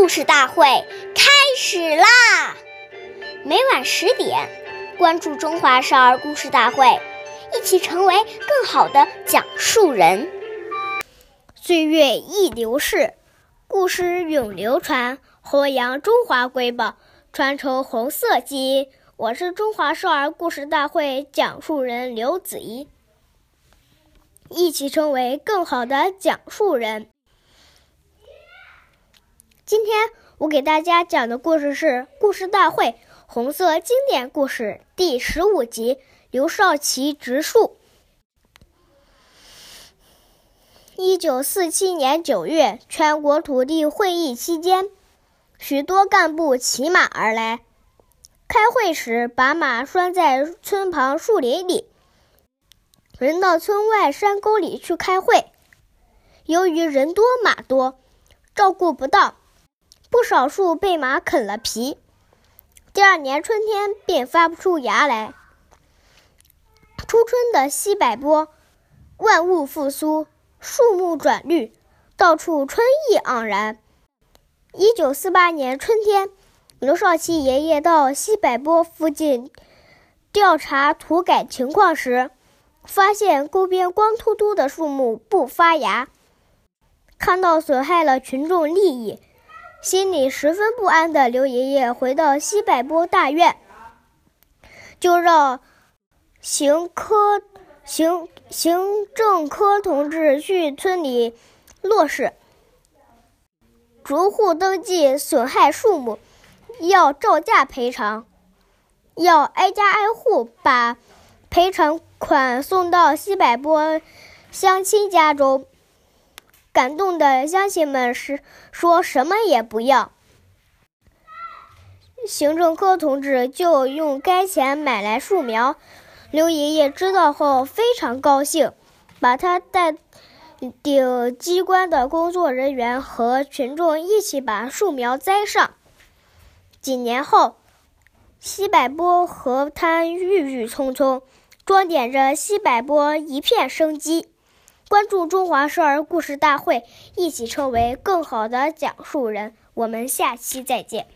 故事大会开始啦！每晚十点，关注《中华少儿故事大会》，一起成为更好的讲述人。岁月易流逝，故事永流传，弘扬中华瑰宝，传承红色基因。我是中华少儿故事大会讲述人刘子怡，一起成为更好的讲述人。今天我给大家讲的故事是《故事大会》红色经典故事第十五集：刘少奇植树。一九四七年九月，全国土地会议期间，许多干部骑马而来。开会时，把马拴在村旁树林里，人到村外山沟里去开会。由于人多马多，照顾不当。不少树被马啃了皮，第二年春天便发不出芽来。初春的西柏坡，万物复苏，树木转绿，到处春意盎然。一九四八年春天，刘少奇爷爷到西柏坡附近调查土改情况时，发现沟边光秃秃的树木不发芽，看到损害了群众利益。心里十分不安的刘爷爷回到西柏坡大院，就让行科行行政科同志去村里落实，逐户登记损害树木，要照价赔偿，要挨家挨户把赔偿款送到西柏坡乡亲家中。感动的乡亲们是说什么也不要，行政科同志就用该钱买来树苗。刘爷爷知道后非常高兴，把他带领机关的工作人员和群众一起把树苗栽上。几年后，西柏坡河滩郁郁葱葱，装点着西柏坡一片生机。关注中华少儿故事大会，一起成为更好的讲述人。我们下期再见。